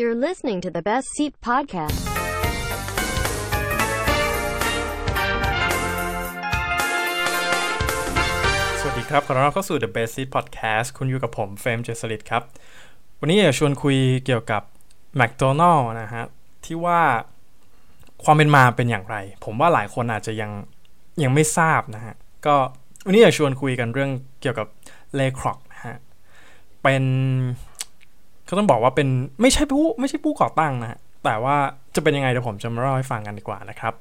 You're listening to the Best Seat Podcast. สวัสดีครับ ขอต้อนรับเข้าสู่ The Basic Podcast คุณอยู่กับผมเฟรมเจสลิดครับ วันนี้อยากชวนคุยเกี่ยวกับ McDonald นะฮะ ที่ว่าความเป็นมาเป็นอย่างไร ผมว่าหลายคนอาจจะยังยังไม่ทราบนะฮะ ก็วันนี้อยากชวนคุยกันเรื่องเกี่ยวกับเลครอกนะฮะ เป็น เขาต้องบอกว่าเป็นไม่ใช่ผู้ไม่ใช่ผู้ก่อตั้งนะแต่ว่าจะเป็นยังไงเดี๋ยวผมจะมาเล่าให้ฟังกันดีกว่านะครับ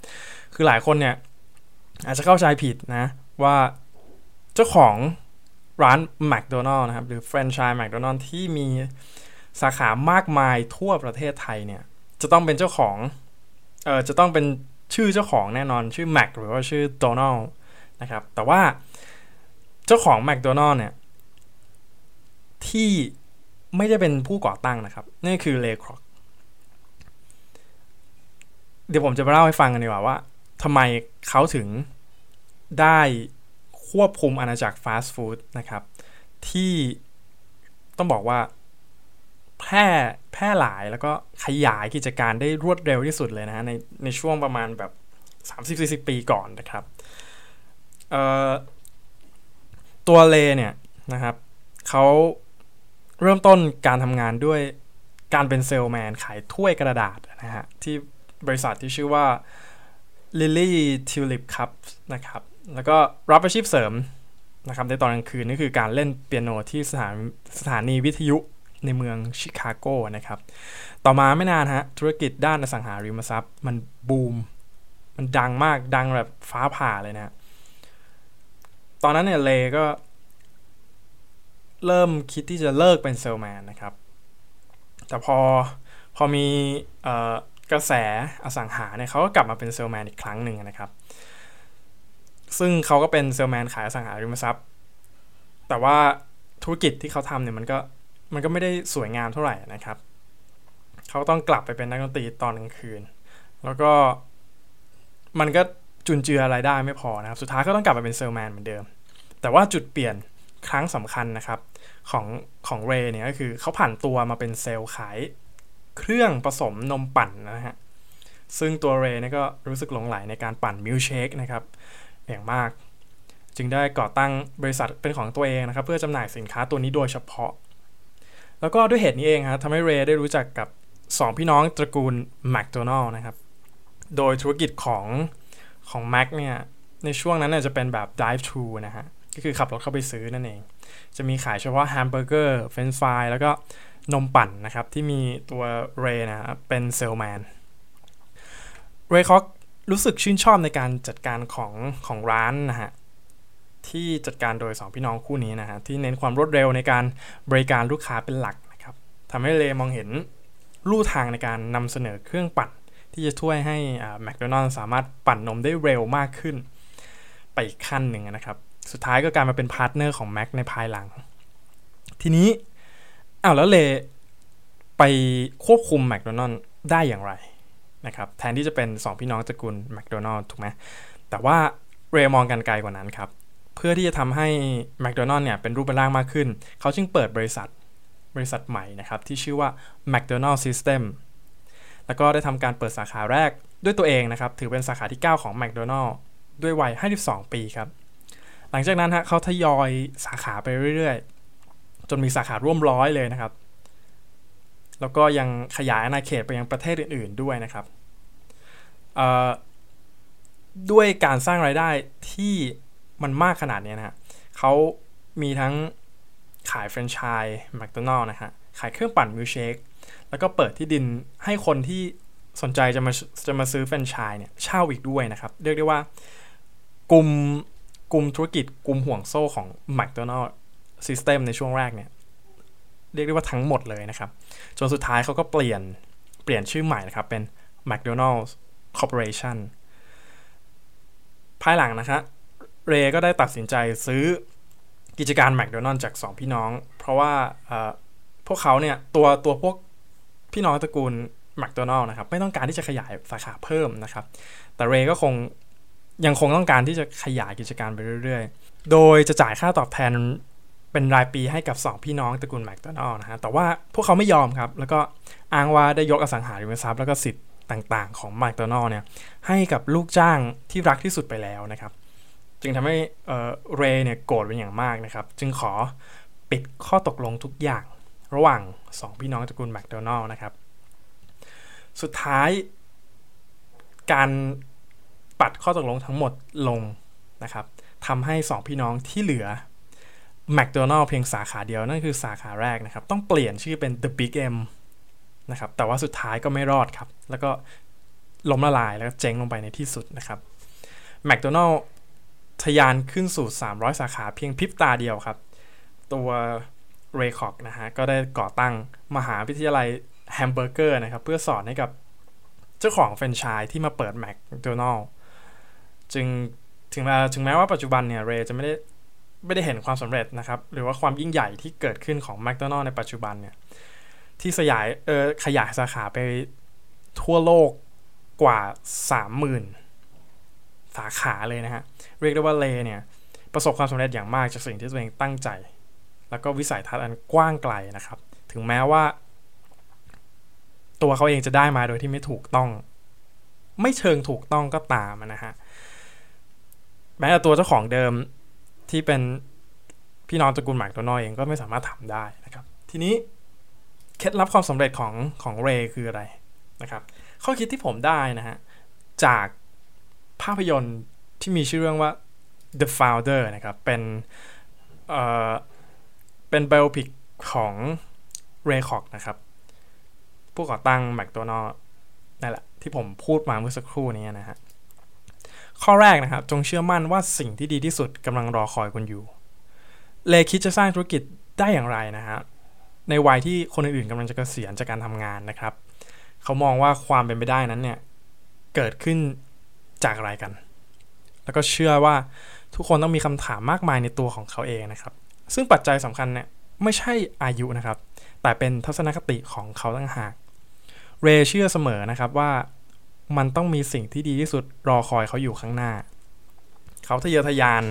คือหลายคนเนี่ยอาจจะเข้าใจผิดนะว่าเจ้าของร้าน McDonald นะครับ หรือแฟรนไชส์ McDonald ที่มีสาขามากมายทั่วประเทศไทยเนี่ย จะต้องเป็นเจ้าของเออจะต้องเป็นชื่อเจ้าของแน่นอนชื่อ Mac หรือว่าชื่อ Donald นะครับแต่ว่าเจ้าของ McDonald เนี่ยที่ ไม่ได้เป็นผู้ก่อตั้งนะครับ นี่คือเลครอกเดี๋ยวผมจะมาเล่าให้ฟังกันดีกว่าว่าทำไมเขาถึงได้ควบคุมอาณาจักรฟาสต์ฟู้ดนะครับ ที่ต้องบอกว่าแพร่แพร่หลายแล้วก็ขยายกิจการได้รวดเร็วที่สุดเลยนะฮะในในช่วงประมาณแบบ 30-40 ปีก่อนนะครับตัวเลเนี่ยนะครับเขา เริ่มต้นการทำงานด้วยการเป็นเซลแมนขายถ้วยกระดาษนะฮะ ที่บริษัทที่ชื่อว่า Lily Tulip Cup นะครับ แล้วก็รับอาชีพเสริมนะครับในตอนกลางคืนนี่คือการเล่นเปียโนที่สถานสถานีวิทยุในเมืองชิคาโกนะครับ ต่อมาไม่นานฮะ ธุรกิจด้านอสังหาริมทรัพย์ มันบูม มันดังมากดังแบบฟ้าผ่าเลยนะ ตอนนั้นเนี่ยเลก็ เริ่มคิดที่จะเลิกเป็นเซลแมนนะครับ แต่พอพอมีกระแสอสังหาเนี่ยเขาก็กลับมาเป็นเซลแมนอีกครั้งหนึ่งนะครับ ซึ่งเขาก็เป็นเซลแมนขายอสังหาริมทรัพย์ แต่ว่าธุรกิจที่เขาทำเนี่ยมันก็มันก็ไม่ได้สวยงามเท่าไหร่นะครับ เขาต้องกลับไปเป็นนักดนตรีตอนกลางคืน แล้วก็มันก็จุนเจืออะไรได้ไม่พอนะครับ สุดท้ายก็ต้องกลับมาเป็นเซลแมนเหมือนเดิม แต่ว่าจุดเปลี่ยน ครั้งสำคัญนะครับของของเรย์เนี่ยก็คือเขาผันตัวมาเป็นเซลส์ขายเครื่องผสมนมปั่นนะฮะ ซึ่งตัวเรย์นี่ก็รู้สึกหลงใหลในการปั่นมิลเชคนะครับอย่างมาก จึงได้ก่อตั้งบริษัทเป็นของตัวเองนะครับ เพื่อจำหน่ายสินค้าตัวนี้โดยเฉพาะ แล้วก็ด้วยเหตุนี้เองครับทำให้เรย์ได้รู้จักกับ 2 พี่น้องตระกูลแมคโดนัลด์นะครับ โดยธุรกิจของของแม็กเนี่ยในช่วงนั้นเนี่ยจะเป็นแบบ drive thru นะฮะ ก็คือขับรถเข้าไปซื้อนั่นเอง จะมีขายเฉพาะแฮมเบอร์เกอร์เฟรนช์ฟรายส์แล้วก็นมปั่นนะครับ ที่มีตัวเรย์นะครับเป็นเซลแมนเรย์ คร็อกรู้สึกชื่นชอบในการจัดการของของร้านนะฮะที่จัดการโดย 2 พี่น้องคู่นี้นะฮะที่เน้นความรวดเร็วในการบริการลูกค้าเป็นหลักนะครับทำให้เรย์มองเห็นลู่ทางในการนำเสนอเครื่องปั่น ที่จะช่วยให้แมคโดนัลด์สามารถปั่นนมได้เร็วมากขึ้น ไปอีกขั้นหนึ่งนะครับ สุดท้ายก็กลายมาเป็น partner ของแม็กในภายหลัง ทีนี้อ้าวแล้วเลไปควบคุมแมคโดนัลล์ได้อย่างไรนะครับแทนที่จะเป็น 2 พี่น้องตระกูลแมคโดนัลล์ถูกไหมแต่ว่าเรมองกันไกลกว่านั้นครับ เพื่อที่จะทำให้แมคโดนัลล์เนี่ยเป็นรูปเป็นร่างมากขึ้น เขาจึงเปิดบริษัทบริษัทใหม่นะครับ ที่ชื่อว่า McDonald System แล้วก็ได้ทำการเปิดสาขาแรกด้วยตัวเองนะครับ ถือเป็นสาขาที่ 9 ของ McDonald ด้วยวัย 52 ปีครับ หลังจากนั้นฮะเขาทยอยสาขาไปเรื่อยๆ จนมีสาขาร่วมร้อยเลยนะครับ แล้วก็ยังขยายอาณาเขตไปยังประเทศอื่น ๆด้วยนะครับด้วยการสร้างรายได้ที่มันมากขนาดนี้นะฮะเขามีทั้งขายแฟรนไชส์แมคโดนัลล์นะฮะ ขายเครื่องปั่นมิลเชค แล้วก็เปิดที่ดินให้คนที่สนใจจะมาจะมาซื้อแฟรนไชส์เนี่ยเช่าอีกด้วยนะครับ เรียกได้ว่ากลุ่ม กลุ่มธุรกิจกลุ่มห่วงโซ่ของแมคโดนัลล์ซิสเต็มในช่วงแรกเนี่ย เรียกได้ว่าทั้งหมดเลยนะครับ จนสุดท้ายเขาก็เปลี่ยนเปลี่ยนชื่อใหม่นะครับ เป็น McDonald's Corporation ภายหลังนะครับเรย์ก็ได้ตัดสินใจซื้อกิจการแมคโดนัลด์จาก 2 พี่น้อง เพราะว่าพวกเขาเนี่ยตัวตัวพวกพี่น้องตระกูลแมคโดนัลด์นะครับไม่ต้องการที่จะขยายสาขาเพิ่มนะครับ แต่เรย์ก็คง ยังคงต้องการที่จะขยายกิจการไปเรื่อย ๆ โดยจะจ่ายค่าตอบแทนเป็นรายปีให้กับ 2 พี่น้องตระกูลแมคโดนัลล์นะฮะ แต่ว่าพวกเขาไม่ยอมครับ แล้วก็อ้างว่าได้ยกอสังหาริมทรัพย์แล้วก็สิทธิ์ต่างๆ ของแมคโดนัลล์เนี่ยให้กับลูกจ้างที่รักที่สุดไปแล้วนะครับ จึงทำให้เรเนี่ยโกรธเป็นอย่างมากนะครับ จึงขอปิดข้อตกลงทุกอย่างระหว่าง 2 พี่น้องตระกูลแมคโดนัลล์นะครับ สุดท้ายการ ปัดข้อตกลงทั้งหมดลงนะครับทำให้ 2 พี่น้องที่เหลือแมคโดนัลเพียงสาขาเดียวนั่นคือสาขาแรกนะครับ ต้องเปลี่ยนชื่อเป็น The Big M นะครับแต่ว่าสุดท้ายก็ไม่รอดครับ แล้วก็ล้มละลายแล้วก็เจ๊งลงไปในที่สุดนะครับแมคโดนัลทยานขึ้นสู่ 300 สาขาเพียงพริบตาเดียวครับ ตัวเรคอกนะฮะก็ได้ก่อตั้งมหาวิทยาลัยแฮมเบอร์เกอร์นะครับ เพื่อสอนให้กับเจ้าของแฟรนไชส์ที่มาเปิดแมคโดนัลด์ จึงถึงแม้ถึงแม้ว่าปัจจุบันเนี่ยเรย์จะไม่ได้ไม่ได้เห็นความสำเร็จนะครับ หรือว่าความยิ่งใหญ่ที่เกิดขึ้นของแมคโดนัลด์ในปัจจุบันเนี่ยที่สยายเออขยายสาขาไปทั่วโลกกว่า 30,000 สาขาเลยนะฮะ เรียกได้ว่าเลเนี่ย ประสบความสำเร็จอย่างมากจากสิ่งที่ตัวเองตั้งใจ แล้วก็วิสัยทัศน์อันกว้างไกลนะครับ ถึงแม้ว่า ตัวเขาเองจะได้มาโดยที่ไม่ถูกต้อง ไม่เชิงถูกต้องก็ตามนะฮะ แม้แต่ตัวเจ้าของเดิมที่เป็นพี่น้องตระกูลแมคโดนัลล์เองก็ไม่สามารถทำได้นะครับ ทีนี้เคล็ดลับความสำเร็จของของเรคืออะไรนะครับ ข้อคิดที่ผมได้นะฮะ จากภาพยนตร์ที่มีชื่อเรื่องว่า The Founder นะครับ เป็นเอ่อเป็นไบโอพิกของเรคอกนะครับ ผู้ก่อตั้งแมคโดนัลล์นั่นแหละที่ผมพูดมาเมื่อสักครู่นี้นะฮะ ข้อแรกนะครับ จงเชื่อมั่นว่าสิ่งที่ดีที่สุดกำลังรอคอยคุณอยู่ เลคิดจะสร้างธุรกิจได้อย่างไรนะฮะในวัยที่คนอื่นๆกำลังจะเกษียณจากการทำงานนะครับ เขามองว่าความเป็นไปได้นั้นเนี่ย เกิดขึ้นจากอะไรกัน แล้วก็เชื่อว่าทุกคนต้องมีคำถามมากมายในตัวของเขาเองนะครับ ซึ่งปัจจัยสำคัญเนี่ยไม่ใช่อายุนะครับ แต่เป็นทัศนคติของเขาตั้งหาก เรเชื่อเสมอนะครับว่า มันต้องมีสิ่งที่ดีที่สุดรอคอยเขาอยู่ข้างหน้า เขาทะเยอทะยาน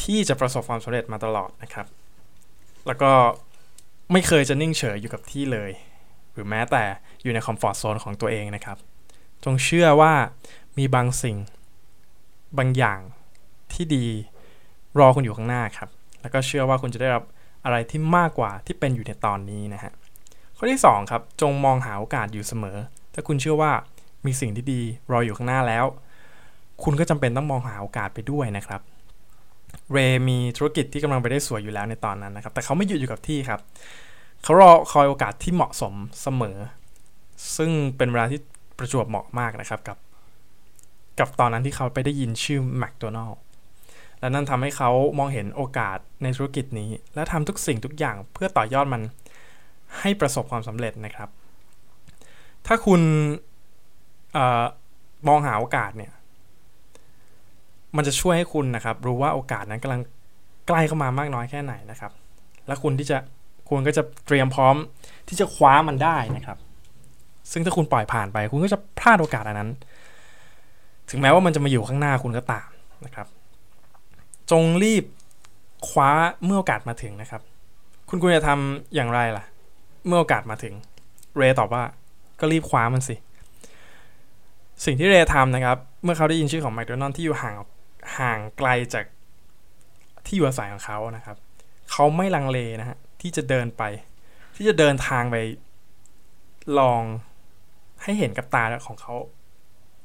ที่จะประสบความสำเร็จมาตลอดนะครับ แล้วก็ไม่เคยจะนิ่งเฉยอยู่กับที่เลย หรือแม้แต่อยู่ในคอมฟอร์ทโซนของตัวเองนะครับ จงเชื่อว่ามีบางสิ่งบางอย่างที่ดีรอคุณอยู่ข้างหน้าครับ แล้วก็เชื่อว่าคุณจะได้รับอะไรที่มากกว่าที่เป็นอยู่ในตอนนี้นะฮะ ข้อที่ 2 ครับ จงมองหาโอกาสอยู่เสมอ ถ้าคุณเชื่อว่ามีสิ่งที่ดีรออยู่ข้างหน้าแล้ว คุณก็จำเป็นต้องมองหาโอกาสไปด้วยนะครับเรมีธุรกิจที่กำลังไปได้สวยอยู่แล้วในตอนนั้นนะครับ แต่เขาไม่หยุดอยู่กับที่ครับ เขารอคอยโอกาสที่เหมาะสมเสมอ ซึ่งเป็นเวลาที่ประจวบเหมาะมากนะครับกับ กับตอนนั้นที่เขาไปได้ยินชื่อแมคโดนัลล์และนั่นทำให้เขามองเห็นโอกาสในธุรกิจนี้ และทำทุกสิ่งทุกอย่างเพื่อต่อยอดมันให้ประสบความสำเร็จนะครับ ถ้าคุณอมองหาโอกาสเนี่ย มันจะช่วยให้คุณนะครับ รู้ว่าโอกาสนั้นกำลังใกล้เข้ามามากน้อยแค่ไหนนะครับ และคุณที่จะคุณก็จะเตรียมพร้อมที่จะคว้ามันได้นะครับ ซึ่งถ้าคุณปล่อยผ่านไป คุณก็จะพลาดโอกาสอันนั้น ถึงแม้ว่ามันจะมาอยู่ข้างหน้าคุณก็ตามนะครับ จงรีบคว้าเมื่อโอกาสมาถึงนะครับ คุณควรจะทำอย่างไรล่ะ เมื่อโอกาสมาถึง เรย์ตอบว่า ก็รีบคว้ามันสิ สิ่งที่เรย์ทำนะครับ เมื่อเขาได้ยินชื่อของแมคโดนัลด์ที่อยู่ห่างห่างไกลจากที่อยู่อาศัยของเขานะครับ เขาไม่ลังเลนะฮะที่จะเดินไป ที่จะเดินทางไปลองให้เห็นกับตาของเขา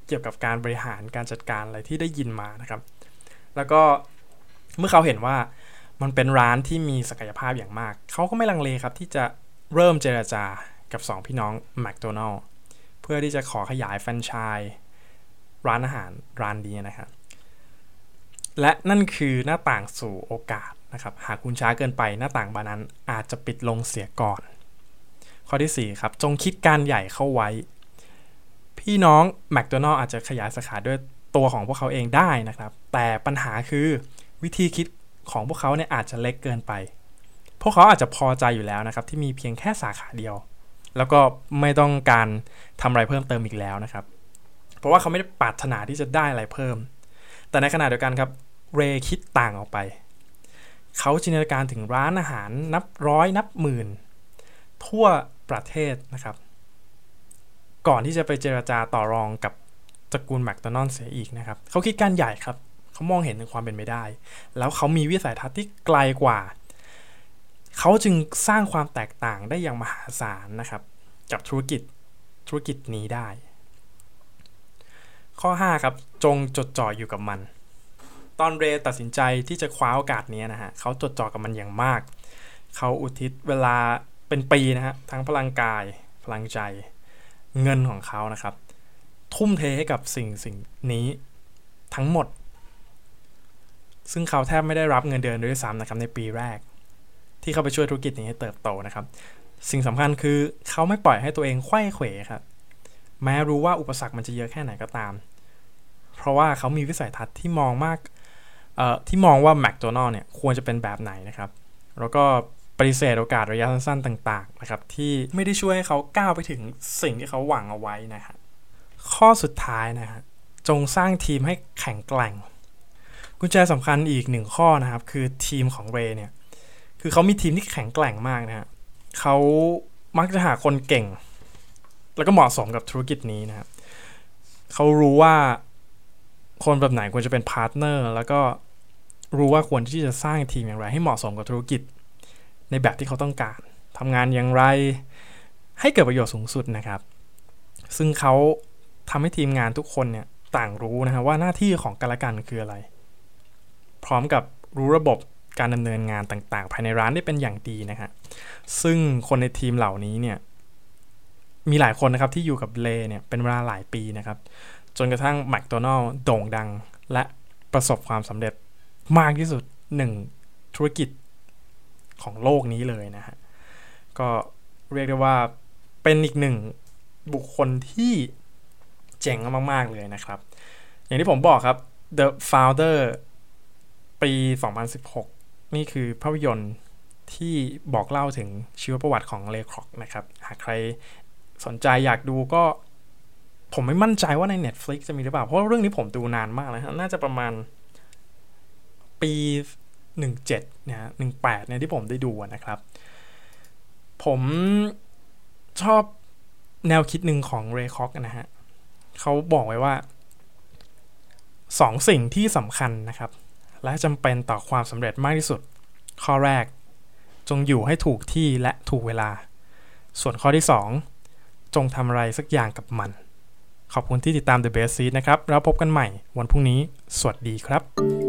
เกี่ยวกับการบริหารการจัดการอะไรที่ได้ยินมานะครับ แล้วก็เมื่อเขาเห็นว่ามันเป็นร้านที่มีศักยภาพอย่างมาก เขาก็ไม่ลังเลครับที่จะเริ่มเจรจา กับ 2 พี่น้องแมคโดนัลล์เพื่อที่จะขอขยายแฟรนไชส์ร้านอาหารร้านนี้นะครับและนั่นคือหน้าต่างสู่โอกาสนะครับหากคุณช้าเกินไปหน้าต่างบานนั้นอาจจะปิดลงเสียก่อน ข้อที่ 4 ครับ จงคิดการใหญ่เข้าไว้ พี่น้องแมคโดนัลล์อาจจะขยายสาขาด้วยตัวของพวกเขาเองได้นะครับ แต่ปัญหาคือวิธีคิดของพวกเขาเนี่ยอาจจะเล็กเกินไป พวกเขาอาจจะพอใจอยู่แล้วนะครับที่มีเพียงแค่สาขาเดียว แล้วก็ไม่ต้องการทำอะไรเพิ่มเติมอีกแล้วนะครับ เพราะว่าเขาไม่ได้ปรารถนาที่จะได้อะไรเพิ่ม แต่ในขณะเดียวกันครับเรคิดต่างออกไป เขาจินตนาการถึงร้านอาหารนับร้อยนับหมื่น ทั่วประเทศนะครับ ก่อนที่จะไปเจราจาต่อรองกับตระกูลแมคโดนัลด์เสียอีกนะครับ เขาคิดการใหญ่ครับ เขามองเห็นถึงความเป็นไปได้ แล้วเขามีวิสัยทัศน์ที่ไกลกว่า เขาจึงสร้างความแตกต่างได้อย่างมหาศาลนะครับ กับธุรกิจธุรกิจนี้ได้ ข้อ 5 ครับจงจดจ่ออยู่กับมัน ตอนเรตัดสินใจที่จะคว้าโอกาสนี้นะฮะเขาจดจ่อกับมันอย่างมาก เขาอุทิศเวลาเป็นปีนะฮะทั้งพลังกายพลังใจเงินของเขานะครับ ทุ่มเทให้กับสิ่งสิ่งนี้ทั้งหมด ซึ่งเขาแทบไม่ได้รับเงินเดือนด้วยซ้ำนะครับในปีแรก ที่เขาไปช่วยธุรกิจนี้ให้เติบโตนะครับ สิ่งสำคัญคือเขาไม่ปล่อยให้ตัวเองไข้เขวครับแม้รู้ว่าอุปสรรคมันจะเยอะแค่ไหนก็ตาม เพราะว่าเขามีวิสัยทัศน์ที่มองมากเอ่อที่มองว่าแมคโดนัลเนี่ยควรจะเป็นแบบไหนนะครับ แล้วก็ปฏิเสธโอกาสระยะสั้นๆต่างๆนะครับที่ไม่ได้ช่วยให้เขาก้าวไปถึงสิ่งที่เขาหวังเอาไว้นะฮะข้อสุดท้ายนะฮะจงสร้างทีมให้แข็งแกร่ง กุญแจสำคัญอีกหนึ่งข้อนะครับ คือทีมของเรเนี่ย คือเขามีทีมที่แข็งแกร่งมากนะฮะเขามักจะหาคนเก่ง แล้วก็เหมาะสมกับธุรกิจนี้นะครับเขารู้ว่าคนแบบไหนควรจะเป็น partner แล้วก็รู้ว่าควรที่จะสร้างทีมอย่างไร ให้เหมาะสมกับธุรกิจ ในแบบที่เขาต้องการทำงานอย่างไร ให้เกิดประโยชน์สูงสุดนะครับ ซึ่งเขาทำให้ทีมงานทุกคนเนี่ยต่างรู้นะฮะว่าหน้าที่ของกันและกันคืออะไร พร้อมกับรู้ระบบ การดำเนินงานต่างๆ ภายในร้านได้เป็นอย่างดีนะฮะซึ่งคนในทีมเหล่านี้เนี่ยมีหลายคนนะครับที่อยู่กับเลเนี่ยเป็นเวลาหลายปีนะครับ จนกระทั่งแมคโดนัลล์โด่งดังและประสบความสำเร็จมากที่สุดหนึ่งธุรกิจของโลกนี้เลยนะฮะ ก็เรียกได้ว่าเป็นอีกหนึ่งบุคคลที่เจ๋งมากๆเลยนะครับ อย่างที่ผมบอกครับ The Founder ปี 2016 นี่คือภาพยนตร์ที่บอกเล่าถึงชีวประวัติของเลครอกนะครับ หากใครสนใจอยากดูก็ ผมไม่มั่นใจว่าใน Netflix จะมีหรือเปล่า เพราะเรื่องนี้ผมดูนานมากนะฮะน่าจะประมาณปี 17เนี่ย18เนี่ยที่ผมได้ดูนะครับ ผมชอบแนวคิดหนึ่งของเรคอกนะฮะเขาบอกไว้ว่าสองสิ่งที่สำคัญนะครับ และจำเป็นต่อความสำเร็จมากที่สุด ข้อแรก จงอยู่ให้ถูกที่และถูกเวลา ส่วนข้อที่ 2 จงทำอะไรสักอย่างกับมัน ขอบคุณที่ติดตาม The Best Seed นะครับ แล้วพบกันใหม่วันพรุ่งนี้ สวัสดีครับ